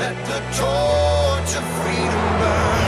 Let the torch of freedom burn.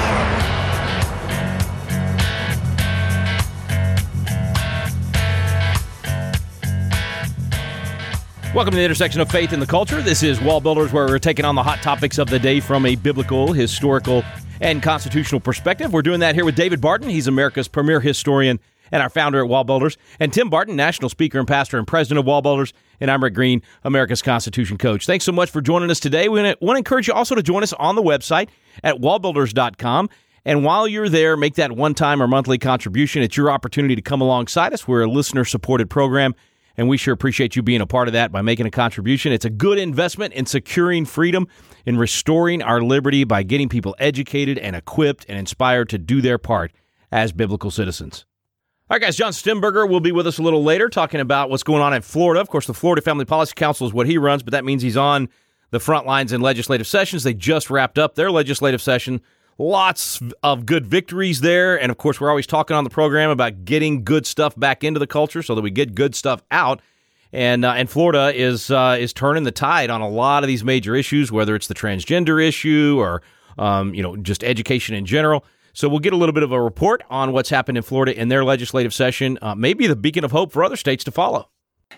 Welcome to the intersection of faith and the culture. This is Wall Builders, where we're taking on the hot topics of the day from a biblical, historical, and constitutional perspective. We're doing that here with David Barton. He's America's premier historian and our founder at Wall Builders, and Tim Barton, national speaker and pastor and president of Wall Builders, and I'm Rick Green, America's Constitution coach. Thanks so much for joining us today. We want to encourage you also to join us on the website at wallbuilders.com. And while you're there, make that one time or monthly contribution. It's your opportunity to come alongside us. We're a listener supported program and we sure appreciate you being a part of that by making a contribution. It's a good investment in securing freedom, in restoring our liberty by getting people educated and equipped and inspired to do their part as biblical citizens. All right, guys, John Stemberger will be with us a little later talking about what's going on in Florida. Of course, the Florida Family Policy Council is what he runs, but that means he's on the front lines in legislative sessions. They just wrapped up their legislative session lots of good victories there. And of course, we're always talking on the program about getting good stuff back into the culture so that we get good stuff out. And uh, and Florida is uh, is turning the tide on a lot of these major issues, whether it's the transgender issue or um, you know just education in general. So we'll get a little bit of a report on what's happened in Florida in their legislative session. Uh, maybe the beacon of hope for other states to follow.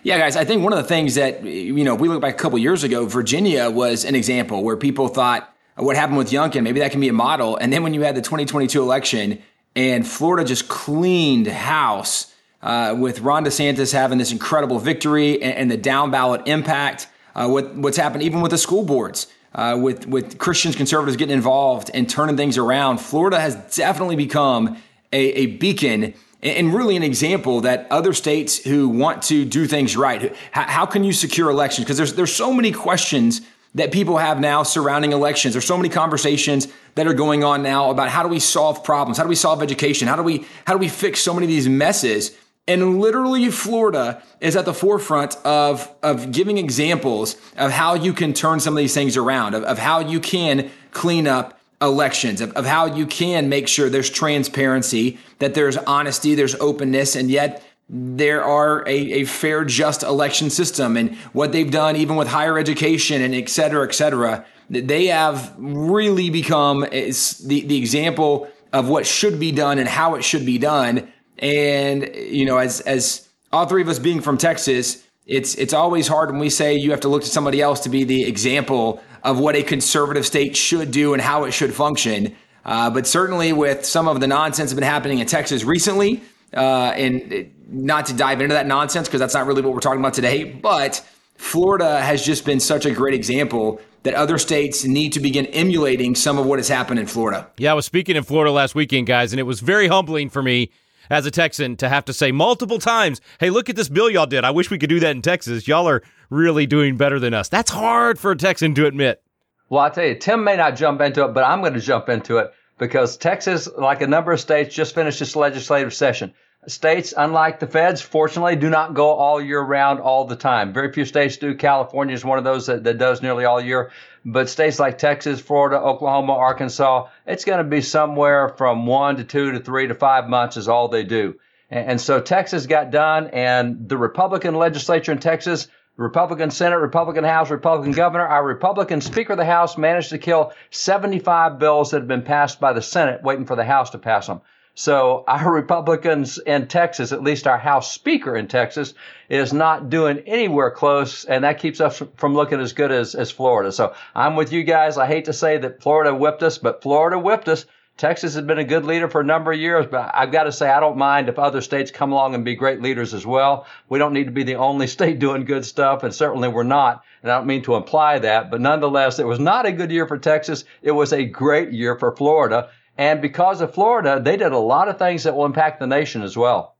Yeah, guys, I think one of the things that you know, if we look back a couple years ago, Virginia was an example where people thought what happened with Youngkin. Maybe that can be a model. And then when you had the 2022 election and Florida just cleaned house uh, with Ron DeSantis having this incredible victory and, and the down ballot impact, uh, what, what's happened even with the school boards. Uh, with with Christians, conservatives getting involved and turning things around, Florida has definitely become a, a beacon and really an example that other states who want to do things right, how, can you secure elections? Because there's there's so many questions that people have now surrounding elections. There's so many conversations that are going on now about how do we solve problems? How do we solve education? How do we how do we fix so many of these messes? And literally Florida is at the forefront of, of giving examples of how you can turn some of these things around, of, of how you can clean up elections, of, of how you can make sure there's transparency, that there's honesty, there's openness, and yet there are a, a, fair, just election system and what they've done, even with higher education and et cetera, et cetera, they have really become the, the example of what should be done and how it should be done. And, you know, as, as all three of us being from Texas, it's, it's always hard when we say you have to look to somebody else to be the example of what a conservative state should do and how it should function. Uh, but certainly with some of the nonsense that's been happening in Texas recently, uh, and not to dive into that nonsense because that's not really what we're talking about today, but Florida has just been such a great example that other states need to begin emulating some of what has happened in Florida. Yeah, I was speaking in Florida last weekend, guys, and it was very humbling for me as a Texan to have to say multiple times, hey, look at this bill y'all did. I wish we could do that in Texas. Y'all are really doing better than us. That's hard for a Texan to admit. Well, I tell you, Tim may not jump into it, but I'm going to jump into it because Texas, like a number of states, just finished its legislative session. States, unlike the feds, fortunately, do not go all year round all the time. Very few states do. California is one of those that, that does nearly all year. But states like Texas, Florida, Oklahoma, Arkansas, it's going to be somewhere from one to two to three to five months is all they do. And, and so Texas got done, and the Republican legislature in Texas Republican Senate, Republican House, Republican governor. Our Republican Speaker of the House managed to kill 75 bills that had been passed by the Senate, waiting for the House to pass them. So our Republicans in Texas, at least our House Speaker in Texas, is not doing anywhere close, and that keeps us from looking as good as, as Florida. So I'm with you guys. I hate to say that Florida whipped us, but Florida whipped us. Texas has been a good leader for a number of years, but I've got to say I don't mind if other states come along and be great leaders as well. We don't need to be the only state doing good stuff, and certainly we're not. And I don't mean to imply that, but nonetheless, it was not a good year for Texas. It was a great year for Florida. And because of Florida, they did a lot of things that will impact the nation as well.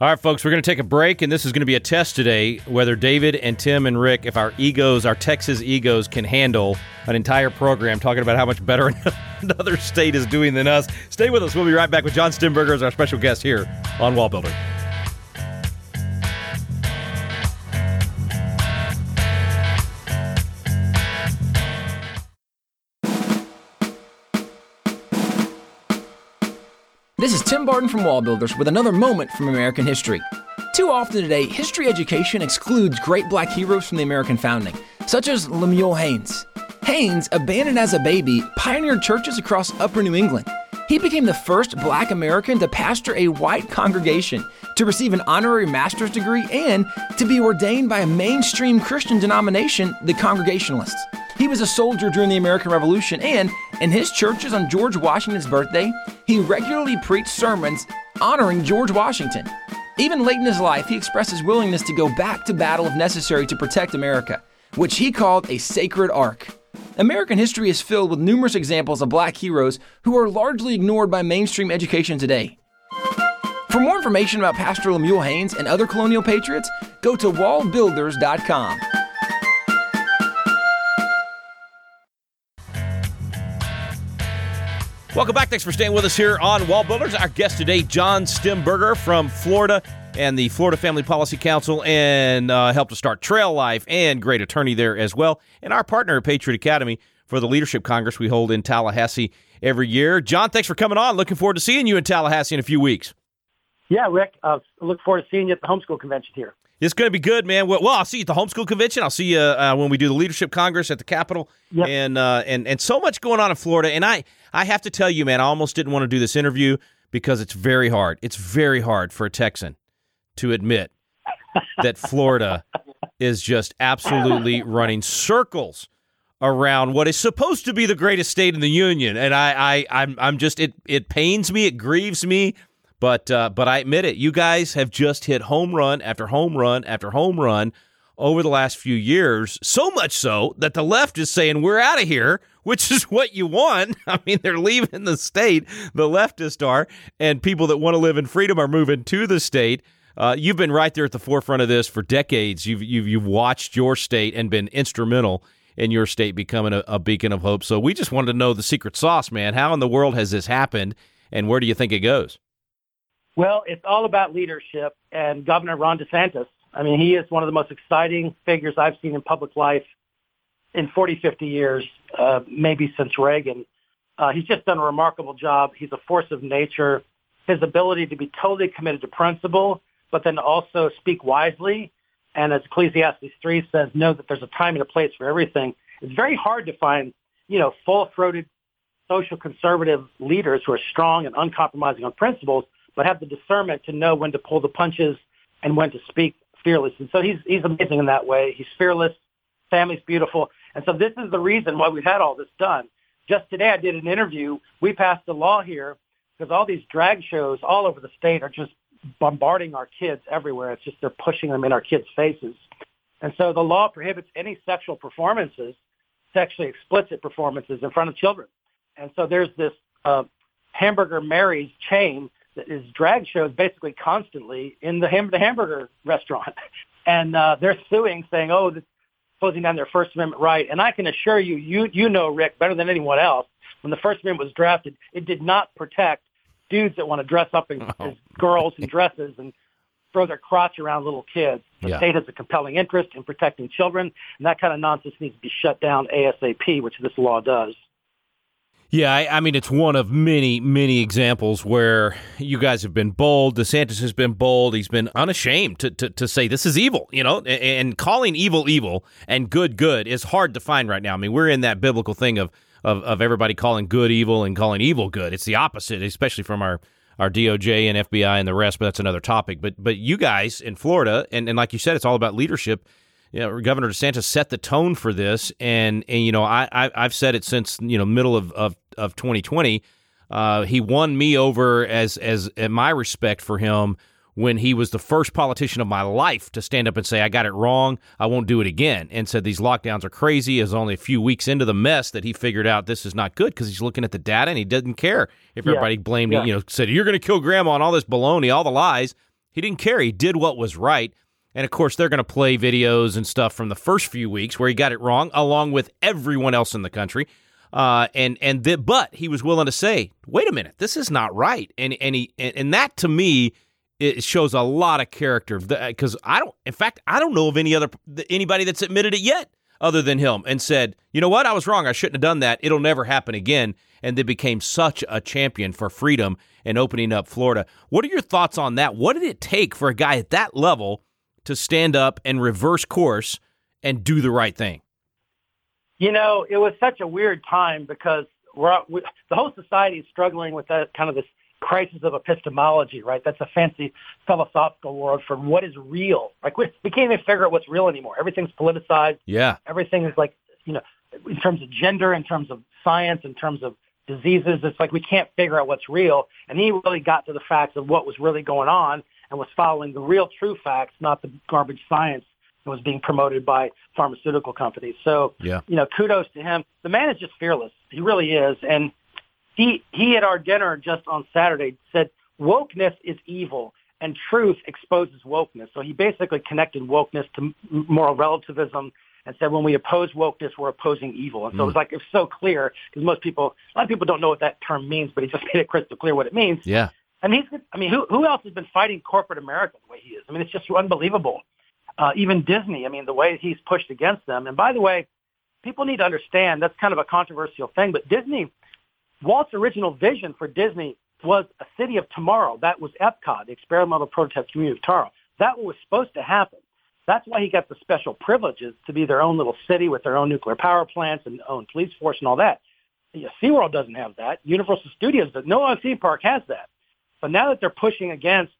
All right, folks, we're going to take a break, and this is going to be a test today whether David and Tim and Rick, if our egos, our Texas egos, can handle an entire program talking about how much better another state is doing than us. Stay with us. We'll be right back with John Stemberger as our special guest here on Wall Barton from Wall Builders with another moment from American history. Too often today, history education excludes great black heroes from the American founding, such as Lemuel Haynes. Haynes, abandoned as a baby, pioneered churches across upper New England. He became the first black American to pastor a white congregation, to receive an honorary master's degree, and to be ordained by a mainstream Christian denomination, the Congregationalists. He was a soldier during the American Revolution, and in his churches on George Washington's birthday, he regularly preached sermons honoring George Washington. Even late in his life, he expressed his willingness to go back to battle if necessary to protect America, which he called a sacred ark. American history is filled with numerous examples of black heroes who are largely ignored by mainstream education today. For more information about Pastor Lemuel Haynes and other colonial patriots, go to wallbuilders.com. Welcome back. Thanks for staying with us here on Wall Builders. Our guest today, John Stemberger from Florida and the Florida Family Policy Council, and uh, helped to start Trail Life and great attorney there as well. And our partner at Patriot Academy for the Leadership Congress we hold in Tallahassee every year. John, thanks for coming on. Looking forward to seeing you in Tallahassee in a few weeks. Yeah, Rick. Uh, look forward to seeing you at the homeschool convention here. It's going to be good, man. Well, well, I'll see you at the homeschool convention. I'll see you uh, when we do the leadership congress at the Capitol, Yep. and uh, and and so much going on in Florida. And I I have to tell you, man, I almost didn't want to do this interview because it's very hard. It's very hard for a Texan to admit that Florida is just absolutely running circles around what is supposed to be the greatest state in the union. And I, I I'm I'm just it it pains me, it grieves me, but uh, but I admit it. You guys have just hit home run after home run after home run over the last few years. So much so that the left is saying we're out of here, which is what you want. I mean, they're leaving the state. The leftists are, and people that want to live in freedom are moving to the state. Uh, you've been right there at the forefront of this for decades. You've you've you've watched your state and been instrumental in your state becoming a, a beacon of hope. So we just wanted to know the secret sauce, man. How in the world has this happened, and where do you think it goes? Well, it's all about leadership and Governor Ron DeSantis. I mean, he is one of the most exciting figures I've seen in public life in 40, 50 years, uh, maybe since Reagan. Uh, he's just done a remarkable job. He's a force of nature. His ability to be totally committed to principle, but then also speak wisely. And as Ecclesiastes 3 says, know that there's a time and a place for everything. It's very hard to find, you know, full-throated social conservative leaders who are strong and uncompromising on principles, but have the discernment to know when to pull the punches and when to speak fearless. And so he's he's amazing in that way. He's fearless. Family's beautiful. And so this is the reason why we've had all this done. Just today I did an interview. We passed a law here because all these drag shows all over the state are just bombarding our kids everywhere. It's just they're pushing them in our kids' faces. And so the law prohibits any sexual performances, sexually explicit performances in front of children. And so there's this uh, Hamburger Mary's chain is drag shows basically constantly in the, ham- the hamburger restaurant. And uh, they're suing saying, oh, this closing down their First Amendment right. And I can assure you, you, you know, Rick, better than anyone else, when the First Amendment was drafted, it did not protect dudes that want to dress up in, Oh. as girls in dresses and throw their crotch around little kids. The Yeah. state has a compelling interest in protecting children, and that kind of nonsense needs to be shut down ASAP, which this law does. Yeah, I, I mean, it's one of many, many examples where you guys have been bold. DeSantis has been bold. He's been unashamed to, to, to say this is evil, you know, and, and calling evil evil and good good is hard to find right now. I mean, we're in that biblical thing of, of, of everybody calling good evil and calling evil good. It's the opposite, especially from our, our DOJ and FBI and the rest, but that's another topic. But but you guys in Florida, and, and like you said, it's all about leadership you know, Governor DeSantis set the tone for this, and and you know, I, I I've said it since you know middle of of, of 2020. Uh, he won me over as as my respect for him when he was the first politician of my life to stand up and say I got it wrong, I won't do it again, and said these lockdowns are crazy. It was only a few weeks into the mess that he figured out this is not good because he's looking at the data and he doesn't care if Yeah. everybody blamed Yeah. you know said you're going to kill grandma and all this baloney, all the lies. He didn't care. He did what was right. And of course, they're going to play videos and stuff from the first few weeks where he got it wrong, along with everyone else in the country. Uh, and and but he was willing to say, "Wait a minute, this is not right." And and he and, and that to me it shows a lot of character because I don't. In fact, I don't know of any other anybody that's admitted it yet other than him and said, "You know what? I was wrong. I shouldn't have done that. It'll never happen again." And they became such a champion for freedom and opening up Florida. What are your thoughts on that? What did it take for a guy at that level? To stand up and reverse course and do the right thing? You know, it was such a weird time because we're we, the whole society is struggling with that kind of this crisis of epistemology, right? That's a fancy philosophical word for what is real. Like we, we can't even figure out what's real anymore. Everything's politicized. Yeah. Everything is like, you know, in terms of gender, in terms of science, in terms of diseases, it's like we can't figure out what's real. And he really got to the facts of what was really going on and was following the real true facts, not the garbage science that was being promoted by pharmaceutical companies. So, Yeah. you know, kudos to him. The man is just fearless. He really is. And he he at our dinner just on Saturday said wokeness is evil and truth exposes wokeness. So he basically connected wokeness to moral relativism and said when we oppose wokeness, we're opposing evil. And so it was hmm. like it's so clear because most people, a lot of people don't know what that term means, but he just made it crystal clear what it means. Yeah. And he's, I mean, who who else has been fighting corporate America the way he is? I mean, it's just unbelievable. Uh, even Disney, I mean, the way he's pushed against them. And by the way, people need to understand that's kind of a controversial thing, but Disney, Walt's original vision for Disney was a city of tomorrow. That was Epcot, the experimental prototype community of tomorrow. That was supposed to happen. That's why he got the special privileges to be their own little city with their own nuclear power plants and own police force and all that. SeaWorld doesn't have that. Universal Studios, does. no other theme park has that. But now that they're pushing against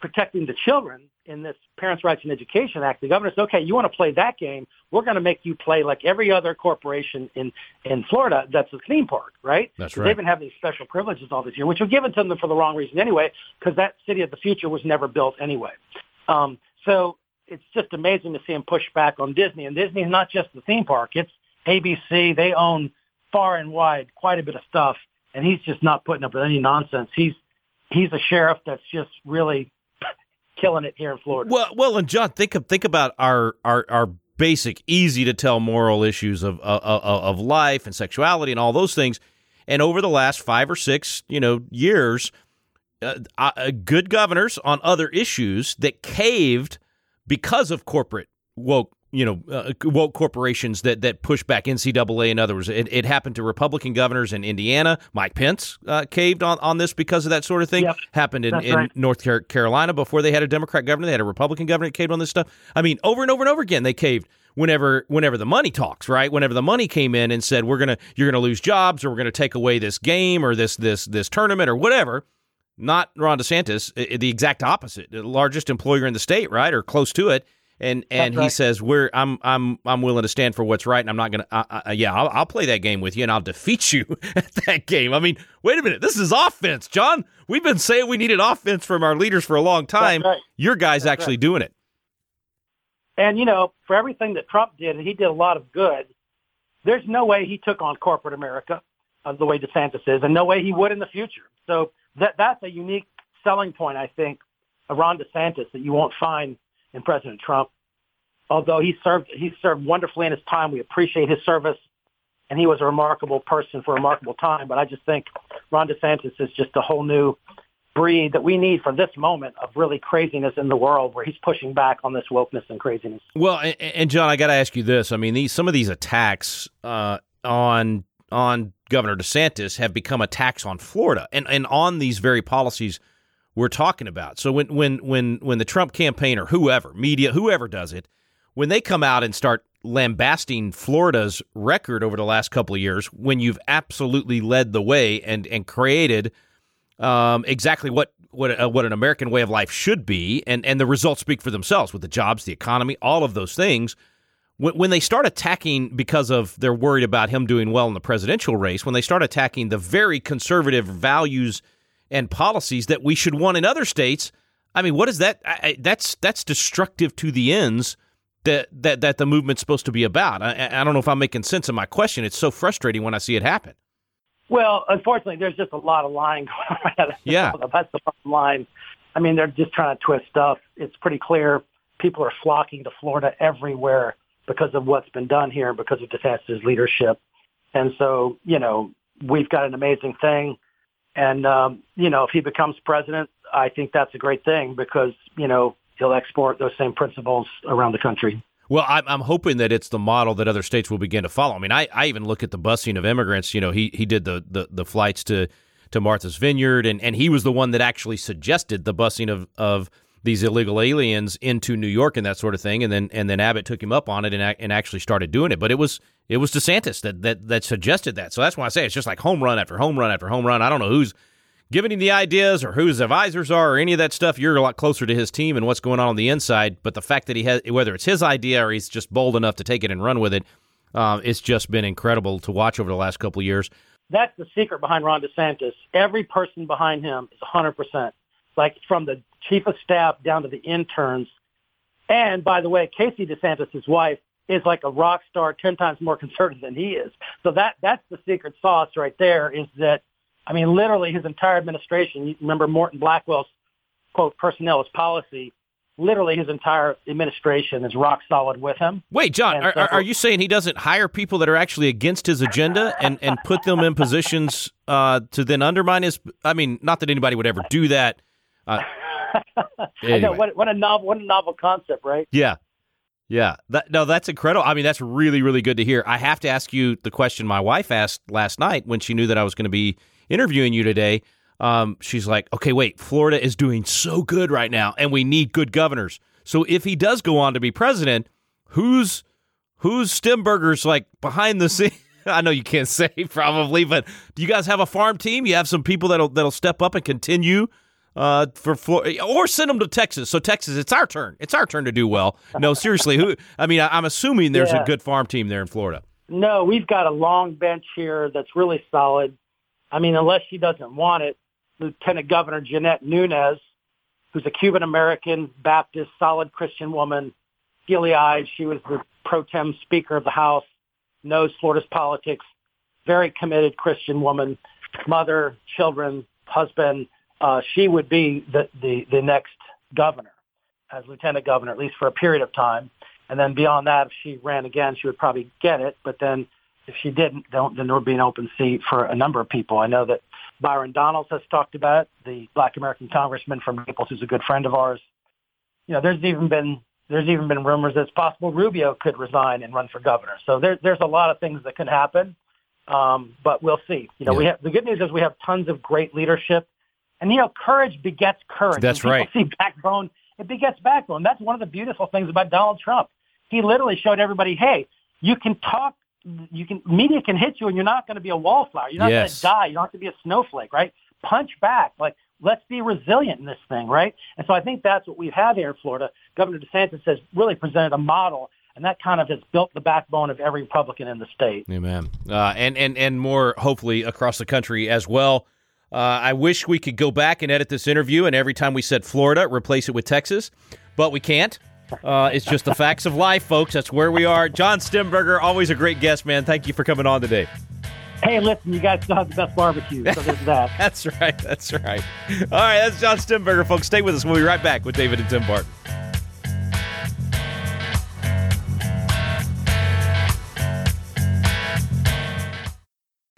protecting the children in this Parents' Rights and Education Act, the governor said, okay, you want to play that game, we're going to make you play like every other corporation in, in Florida that's a theme park, right? That's right. They've been having these special privileges all this year, which were given to them for the wrong reason anyway, because that city of the future was never built anyway. Um, so it's just amazing to see him push back on Disney. And Disney is not just the theme park, it's ABC. They own far and wide quite a bit of stuff, and he's just not putting up with any nonsense. He's he's a sheriff that's just really killing it here in Florida. Well, well, and John, think of, think about our our our basic, easy to tell moral issues of of, of life and sexuality and all those things. And over the last five or six, you know, years, uh, uh, good governors on other issues that caved because of corporate woke, you know, uh, woke corporations that that push back NCAA. In other words, it, it happened to Republican governors in Indiana. Mike Pence uh, caved on, on this because of that sort of thing. Yep. Happened in, in right. North Carolina before they had a Democrat governor. They had a Republican governor that caved on this stuff. I mean, over and over and over again, they caved whenever whenever the money talks, right? Whenever the money came in and said we're gonna you're gonna lose jobs or we're gonna take away this game or this this this tournament or whatever. Not Ron DeSantis, the exact opposite, the largest employer in the state, right, or close to it. And and That's he right. says we're I'm I'm I'm willing to stand for what's right, and I'm not gonna. Uh, uh, yeah, I'll, I'll play that game with you, and I'll defeat you at that game. I mean, wait a minute, this is offense, John. We've been saying we needed offense from our leaders for a long time. right. Your guy's That's actually right. doing it. And you know, for everything that Trump did, and he did a lot of good. There's no way he took on corporate America uh, the way DeSantis is, and no way he would in the future. So that that's a unique selling point, I think, of Ron DeSantis that you won't find in President Trump. Although he served he served wonderfully in his time, we appreciate his service, and he was a remarkable person for a remarkable time. But I just think Ron DeSantis is just a whole new breed that we need for this moment of really craziness in the world where he's pushing back on this wokeness and craziness. Well, and, and John, I got to ask you this. I mean, these some of these attacks uh, on on Governor DeSantis have become attacks on Florida and and on these very policies we're talking about. So when when when when the Trump campaign or whoever media whoever does it, when they come out and start lambasting Florida's record over the last couple of years, when you've absolutely led the way and and created um, exactly what what uh, what an American way of life should be, and and the results speak for themselves with the jobs, the economy, all of those things. When, when they start attacking because of they're worried about him doing well in the presidential race, when they start attacking the very conservative values and policies that we should want in other states, I mean, what is that? I, I, that's that's destructive to the ends that that that the movement's supposed to be about. I, I don't know if I'm making sense of my question. It's so frustrating when I see it happen. Well, unfortunately, there's just a lot of lying going on. That's the- Yeah. that's the bottom line. I mean, they're just trying to twist stuff. It's pretty clear people are flocking to Florida everywhere because of what's been done here, because of DeSantis' leadership. And so, you know, we've got an amazing thing. And, um, you know, if he becomes president, I think that's a great thing because, you know, he'll export those same principles around the country. Well, I'm, I'm hoping that it's the model that other states will begin to follow. I mean, I, I even look at the busing of immigrants. You know, he he did the, the, the flights to, to Martha's Vineyard, and, and he was the one that actually suggested the busing of, of these illegal aliens into New York and that sort of thing. And then and then Abbott took him up on it and and actually started doing it. But it was it was DeSantis that that that suggested that. So that's why I say it's just like home run after home run after home run. I don't know who's giving him the ideas or who his advisors are or any of that stuff. You're a lot closer to his team and what's going on on the inside. But the fact that he has whether it's his idea or he's just bold enough to take it and run with it, uh, it's just been incredible to watch over the last couple of years. That's the secret behind Ron DeSantis. Every person behind him is 100%. Like from the chief of staff down to the interns. And by the way, Casey DeSantis, his wife, is like a rock star, 10 times more conservative than he is. So that, that's the secret sauce right there is that, I mean, literally his entire administration, you remember Morton Blackwell's quote, personnel is policy literally his entire administration is rock solid with him. Wait, John, are, so, are, you saying he doesn't hire people that are actually against his agenda and, and put them in positions uh, to then undermine his? I mean, not that anybody would ever do that. Uh, anyway. I know what, what a novel, what a novel concept, right? Yeah, yeah. That, no, that's incredible. I mean, that's really, really good to hear. I have to ask you the question my wife asked last night when she knew that I was going to be interviewing you today um, she's like, okay, wait, Florida is doing so good right now, and we need good governors. So if he does go on to be president, who's who's Stemberger's like behind the scene? I know you can't say probably, but do you guys have a farm team? You have some people that'll that'll step up and continue uh, for Florida, or send them to Texas. So Texas, it's our turn. It's our turn to do well. No, seriously, who? I mean, I, am assuming there's yeah. a good farm team there in Florida. No, we've got a long bench here that's really solid. I mean, unless she doesn't want it, Lieutenant Governor Jeanette Nunez, who's a Cuban American Baptist, solid Christian woman, steely eyed. She was the pro tem Speaker of the House, knows Florida's politics, very committed Christian woman, mother, children, husband. Uh, she would be the, the, the next governor as lieutenant governor, at least for a period of time. And then beyond that, if she ran again, she would probably get it. But then if she didn't, then there would be an open seat for a number of people. I know that Byron Donalds has talked about, the black American congressman from Naples who's a good friend of ours. You know, there's even been there's even been rumors that it's possible Rubio could resign and run for governor. So there, there's a lot of things that can happen, um, but we'll see. You know, yeah. we have the good news is we have tons of great leadership, and you know, courage begets courage. That's right. See backbone, it begets backbone. That's one of the beautiful things about Donald Trump. He literally showed everybody, hey, you can talk you can media can hit you and you're not going to be a wallflower. You're not yes. going to die. You don't have to be a snowflake, right? Punch back. Like let's be resilient in this thing, right? And so I think that's what we have here in Florida. Governor DeSantis has really presented a model, and that kind of has built the backbone of every Republican in the state. Amen. Uh, and and and more hopefully across the country as well. Uh, I wish we could go back and edit this interview, and every time we said Florida, replace it with Texas, but we can't. Uh, it's just the facts of life, folks. That's where we are. John Stemberger, always a great guest, man. Thank you for coming on today. Hey, listen, you guys still have the best barbecue, so there's that. that's right. That's right. All right, that's John Stemberger, folks. Stay with us. We'll be right back with David and Tim Barton.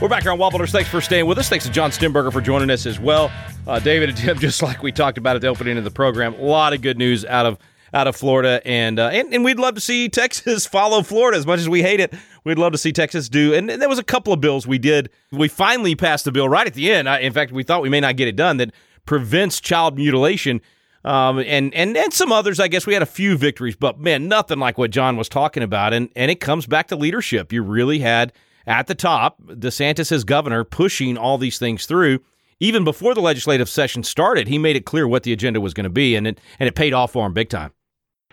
We're back here on Wallbuilders. Thanks for staying with us. Thanks to John Stemberger for joining us as well. Uh, David and Tim, just like we talked about at the opening of the program, a lot of good news out of out of Florida, and uh, and, and we'd love to see Texas follow Florida as much as we hate it. We'd love to see Texas do. And, and there was a couple of bills we did. We finally passed the bill right at the end. I, in fact, we thought we may not get it done that prevents child mutilation. Um, and, and and some others, I guess we had a few victories, but man, nothing like what John was talking about. And and it comes back to leadership. You really had at the top, DeSantis as governor pushing all these things through. even before the legislative session started, he made it clear what the agenda was going to be, and it and it paid off for him big time.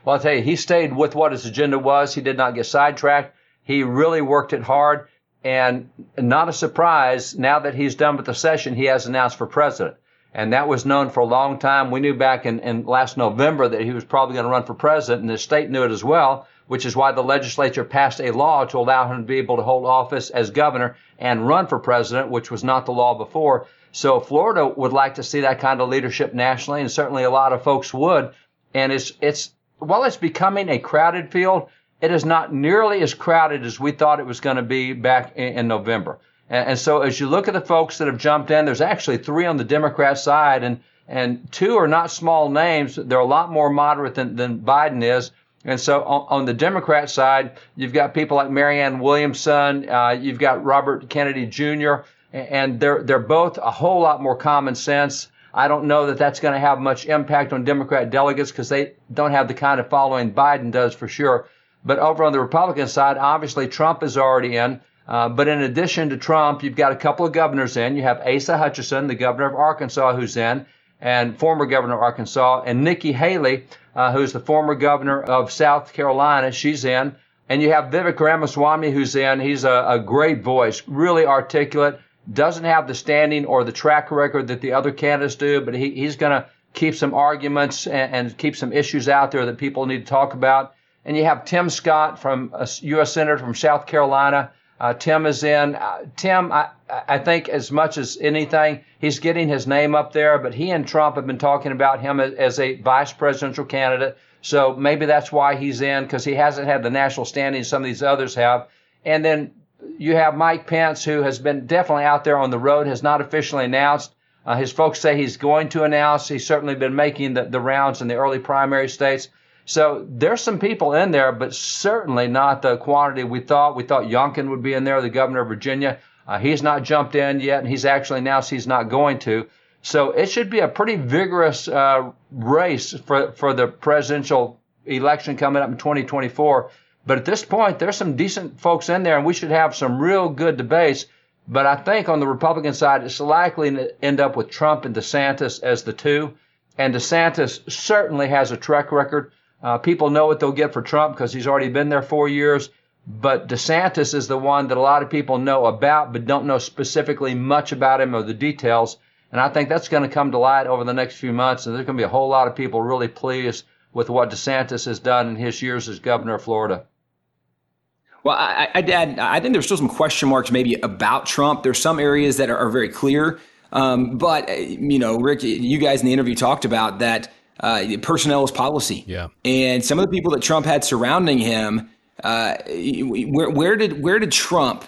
Well, I'll tell you, he stayed with what his agenda was. He did not get sidetracked. He really worked it hard. And not a surprise, now that he's done with the session, he has announced for president. And that was known for a long time. We knew back in, in last November that he was probably going to run for president, and the state knew it as well, which is why the legislature passed a law to allow him to be able to hold office as governor and run for president, which was not the law before. So Florida would like to see that kind of leadership nationally, and certainly a lot of folks would. And it's it's while it's becoming a crowded field, it is not nearly as crowded as we thought it was going to be back in, in November. And, and, so as you look at the folks that have jumped in, there's actually three on the Democrat side, and and two are not small names. They're a lot more moderate than, than Biden is. And so on, on, the Democrat side, you've got people like Marianne Williamson, uh, you've got Robert Kennedy Jr., and they're they're both a whole lot more common sense. I don't know that that's going to have much impact on Democrat delegates because they don't have the kind of following Biden does for sure. But over on the Republican side, obviously Trump is already in. Uh, but in addition to Trump, you've got a couple of governors in. You have Asa Hutchinson, the governor of Arkansas, who's in, and former governor of Arkansas, and Nikki Haley, uh, who's the former governor of South Carolina. She's in. And you have Vivek Ramaswamy, who's in. He's a, a great voice, really articulate, doesn't have the standing or the track record that the other candidates do, but he, he's going to keep some arguments and, and, keep some issues out there that people need to talk about. And you have Tim Scott from a U.S. Senator from South Carolina. Uh, Tim is in. Uh, Tim, I, I think as much as anything, he's getting his name up there, but he and Trump have been talking about him as, as a vice presidential candidate. So maybe that's why he's in because he hasn't had the national standing some of these others have. And then you have Mike Pence, who has been definitely out there on the road, has not officially announced. Uh, his folks say he's going to announce. He's certainly been making the, the rounds in the early primary states. So there's some people in there, but certainly not the quantity we thought. We thought Youngkin would be in there, the governor of Virginia. Uh, he's not jumped in yet, and he's actually announced he's not going to. So it should be a pretty vigorous uh, race for, for the presidential election coming up in 2024. But at this point, there's some decent folks in there, and we should have some real good debates. But I think on the Republican side, it's likely to end up with Trump and DeSantis as the two. And DeSantis certainly has a track record. Uh, people know what they'll get for Trump because he's already been there four years. But DeSantis is the one that a lot of people know about, but don't know specifically much about him or the details. And I think that's going to come to light over the next few months. And there's going to be a whole lot of people really pleased with what DeSantis has done in his years as governor of Florida. Well, I, I, Dad, I think there's still some question marks maybe about Trump. There's some areas that are, are very clear. Um, but, you know, Rick, you guys in the interview talked about that uh, personnel is policy. Yeah. And some of the people that Trump had surrounding him, uh, where, where did where did Trump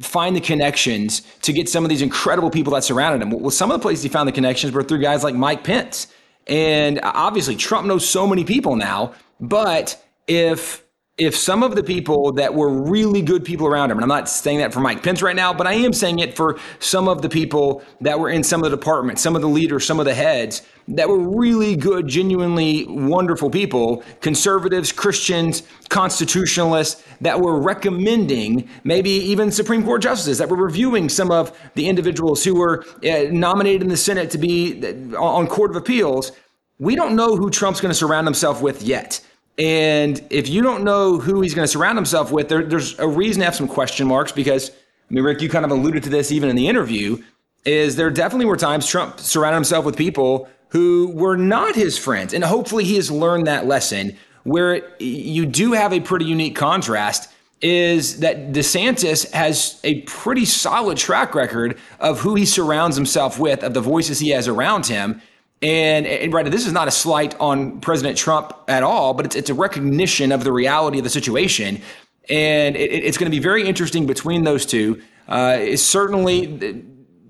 find the connections to get some of these incredible people that surrounded him? Well, some of the places he found the connections were through guys like Mike Pence. And obviously, Trump knows so many people now. But if if some of the people that were really good people around him, and I'm not saying that for Mike Pence right now, but I am saying it for some of the people that were in some of the departments, some of the leaders, some of the heads that were really good, genuinely wonderful people, conservatives, Christians, constitutionalists that were recommending maybe even Supreme Court justices that were reviewing some of the individuals who were uh, nominated in the Senate to be uh, on Court of Appeals. We don't know who Trump's going to surround himself with yet. And if you don't know who he's going to surround himself with, there, there's a reason to have some question marks because, I mean, Rick, you kind of alluded to this even in the interview, is there definitely were times Trump surrounded himself with people who were not his friends. And hopefully he has learned that lesson where you do have a pretty unique contrast is that DeSantis has a pretty solid track record of who he surrounds himself with, of the voices he has around him. And, and right, this is not a slight on President Trump at all, but it's, it's a recognition of the reality of the situation. And it, it's going to be very interesting between those two. Uh, certainly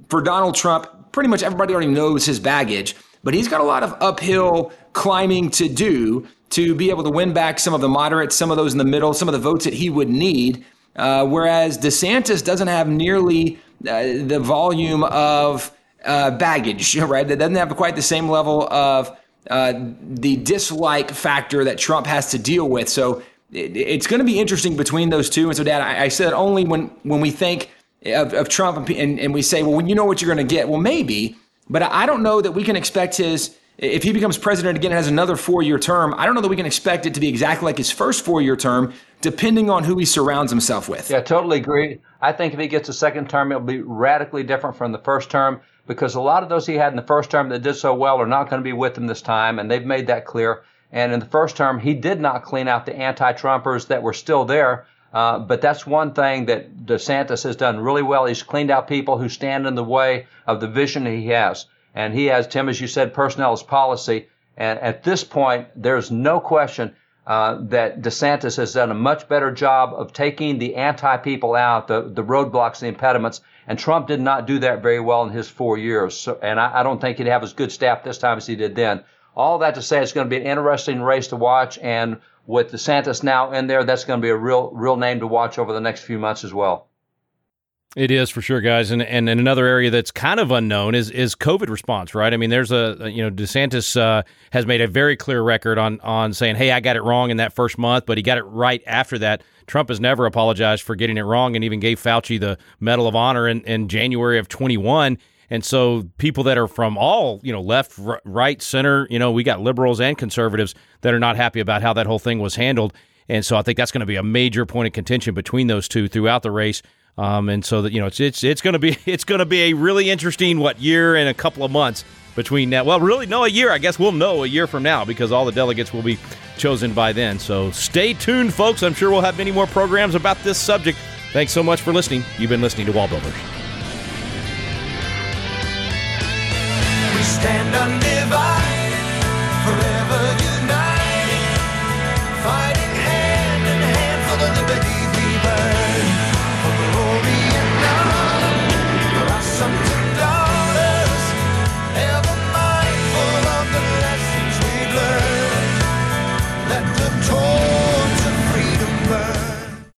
for Donald Trump, pretty much everybody already knows his baggage, but he's got a lot of uphill climbing to do to be able to win back some of the moderates, some of those in the middle, some of the votes that he would need. Uh, whereas DeSantis doesn't have nearly uh, the volume of uh, baggage, right? That doesn't have quite the same level of uh, the dislike factor that Trump has to deal with. So it, it's going to be interesting between those two. And so, Dad, I, I said only when when we think of, of Trump and, and, we say, well, you know what you're going to get, well, maybe. But I don't know that we can expect his if he becomes president again and has another four year term, I don't know that we can expect it to be exactly like his first four year term, depending on who he surrounds himself with. Yeah, totally agree. I think if he gets a second term, it'll be radically different from the first term because a lot of those he had in the first term that did so well are not going to be with him this time, and they've made that clear. And in the first term, he did not clean out the anti Trumpers that were still there. Uh, but that's one thing that DeSantis has done really well. He's cleaned out people who stand in the way of the vision he has. And he has, Tim, as you said, personnel is policy. And at this point, there's no question uh, that DeSantis has done a much better job of taking the anti people out, the, the roadblocks, the impediments. And Trump did not do that very well in his four years. So, and I, I don't think he'd have as good staff this time as he did then. All that to say, it's going to be an interesting race to watch. And with DeSantis now in there, that's going to be a real, real name to watch over the next few months as well. It is for sure, guys, and, and and another area that's kind of unknown is is COVID response, right? I mean, there's a you know DeSantis uh, has made a very clear record on on saying, hey, I got it wrong in that first month, but he got it right after that. Trump has never apologized for getting it wrong, and even gave Fauci the Medal of Honor in, in January of 21. And so people that are from all, you know, left, r- right, center, you know, we got liberals and conservatives that are not happy about how that whole thing was handled. And so I think that's going to be a major point of contention between those two throughout the race. Um, and so that you know, it's it's it's going to be it's going to be a really interesting what year and a couple of months between now. Well, really, no, a year. I guess we'll know a year from now because all the delegates will be chosen by then. So stay tuned, folks. I'm sure we'll have many more programs about this subject. Thanks so much for listening. You've been listening to Wall Builders. We stand under